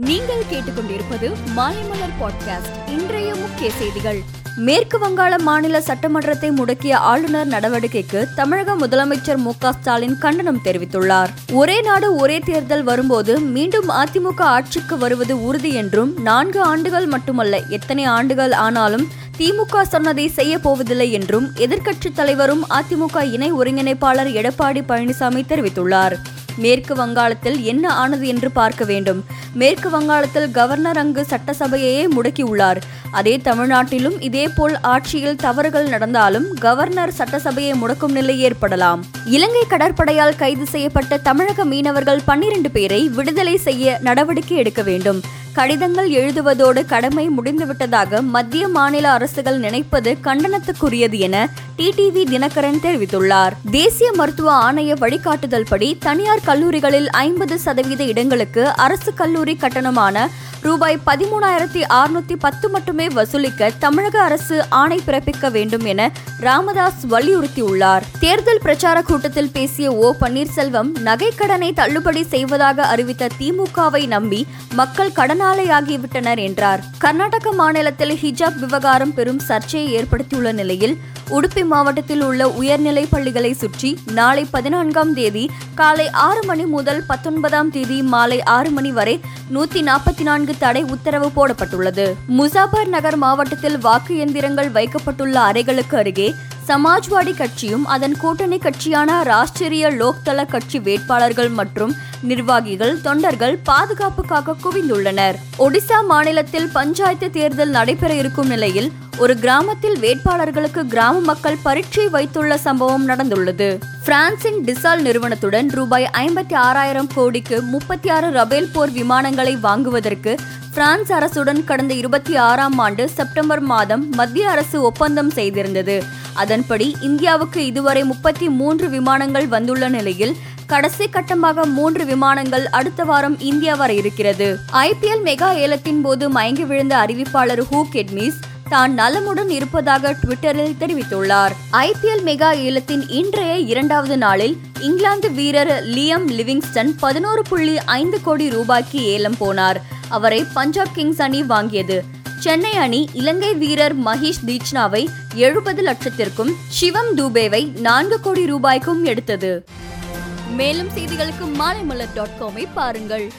நீங்கள் கேட்டுக்கொண்டிருப்பது மாலைமலர் பாட்காஸ்ட் இன்றைய முக்கிய செய்திகள். மேற்கு வங்காள மாநில சட்டமன்றத்தை முடக்கிய ஆளுநர் நடவடிக்கைக்கு தமிழக முதலமைச்சர் மு க ஸ்டாலின் கண்டனம் தெரிவித்துள்ளார். ஒரே நாடு ஒரே தேர்தல் வரும்போது மீண்டும் அதிமுக ஆட்சிக்கு வருவது உறுதி என்றும் நான்கு ஆண்டுகள் மட்டுமல்ல எத்தனை ஆண்டுகள் ஆனாலும் திமுக சொன்னதை செய்ய போவதில்லை என்றும் எதிர்க்கட்சித் தலைவரும் அதிமுக இணை ஒருங்கிணைப்பாளர் எடப்பாடி பழனிசாமி தெரிவித்துள்ளார். மேற்கு வங்காளத்தில் என்ன ஆனது என்று பார்க்க வேண்டும். மேற்கு வங்காளத்தில் கவர்னர் அங்கு சட்டசபையையே முடக்கியுள்ளார். அதே தமிழ்நாட்டிலும் இதேபோல் ஆட்சியில் தவறுகள் நடந்தாலும் கவர்னர் சட்டசபையை முடக்கும் நிலை ஏற்படலாம். இலங்கை கடற்படையால் கைது செய்யப்பட்ட தமிழக மீனவர்கள் பன்னிரண்டு பேரை விடுதலை செய்ய நடவடிக்கை எடுக்க வேண்டும். கடிதங்கள் எழுதுவதோடு கடமை முடிந்துவிட்டதாக மத்திய மாநில அரசுகள் நினைப்பது கண்டனத்துக்குரியது என டிடிவி தினகரன் தெரிவித்துள்ளார். தேசிய மருத்துவ ஆணைய வழிகாட்டுதல் படி தனியார் கல்லூரிகளில் ஐம்பது சதவீத இடங்களுக்கு அரசு கல்லூரி கட்டணமான ரூபாய் பதிமூணாயிரத்தி அறுநூத்தி பத்து மட்டுமே வசூலிக்க தமிழக அரசு ஆணை பிறப்பிக்க வேண்டும் என ராமதாஸ் வலியுறுத்தியுள்ளார். தேர்தல் பிரச்சார கூட்டத்தில் பேசிய ஓ பன்னீர்செல்வம் நகைக்கடனை தள்ளுபடி செய்வதாக அறிவித்த திமுகவை நம்பி மக்கள் கடன் சரணாலையாகிவிட்டனர் என்றார். கர்நாடக மாநிலத்தில் ஹிஜாப் விவகாரம் பெரும் சர்ச்சையை ஏற்படுத்தியுள்ள நிலையில் உடுப்பி மாவட்டத்தில் உள்ள உயர்நிலை பள்ளிகளை சுற்றி நாளை பதினான்காம் தேதி காலை ஆறு மணி முதல் பத்தொன்பதாம் தேதி மாலை ஆறு மணி வரை நூத்தி நாற்பத்தி நான்கு தடை உத்தரவு போடப்பட்டுள்ளது. முசாபர் நகர் மாவட்டத்தில் வாக்கு எந்திரங்கள் வைக்கப்பட்டுள்ள அறைகளுக்கு அருகே சமாஜ்வாடி கட்சியும் அதன் கூட்டணி கட்சியான ராஷ்டிரிய லோக்தள கட்சி வேட்பாளர்கள் மற்றும் நிர்வாகிகள் தொண்டர்கள் பாதுகாப்புக்காக குவிந்துள்ளனர். ஒடிசா மாநிலத்தில் பஞ்சாயத்து தேர்தல் நடைபெற இருக்கும் நிலையில் ஒரு கிராமத்தில் வேட்பாளர்களுக்கு கிராம மக்கள் பரீட்சை வைத்துள்ள சம்பவம் நடந்துள்ளது. பிரான்சின் டிசால் நிறுவனத்துடன் ரூபாய் ஐம்பத்தி ஆறாயிரம் கோடிக்கு முப்பத்தி ஆறு ரபேல் போர் விமானங்களை வாங்குவதற்கு பிரான்ஸ் அரசுடன் கடந்த இருபத்தி ஆறாம் ஆண்டு செப்டம்பர் மாதம் மத்திய அரசு ஒப்பந்தம் செய்திருந்தது. அதன்படி இந்தியாவுக்கு இதுவரை முப்பத்தி மூன்று விமானங்கள் வந்துள்ள நிலையில் கடைசி கட்டமாக மூன்று விமானங்கள் அடுத்த வாரம் இந்தியா வர இருக்கிறது. ஐபிஎல் மெகா ஏலத்தின் போது மயங்கி விழுந்த அறிவிப்பாளர் ஹூ கெட்மிஸ் தான் நலமுடன் இருப்பதாக ட்விட்டரில் தெரிவித்துள்ளார். ஐபிஎல் மெகா ஏலத்தின் இன்றைய இரண்டாவது நாளில் இங்கிலாந்து வீரர் லியம் லிவிங்ஸ்டன் பதினோரு புள்ளி ஐந்து கோடி ரூபாய்க்கு ஏலம் போனார். அவரை பஞ்சாப் கிங்ஸ் அணி வாங்கியது. சென்னை அணி இலங்கை வீரர் மஹேஷ் தீட்ச்னாவை எழுபது லட்சத்திற்கும் சிவம் தூபேவை நான்கு கோடி ரூபாய்க்கும் எடுத்தது. மேலும் செய்திகளுக்கு மாலைமலர் டாட் காமை பாருங்கள்.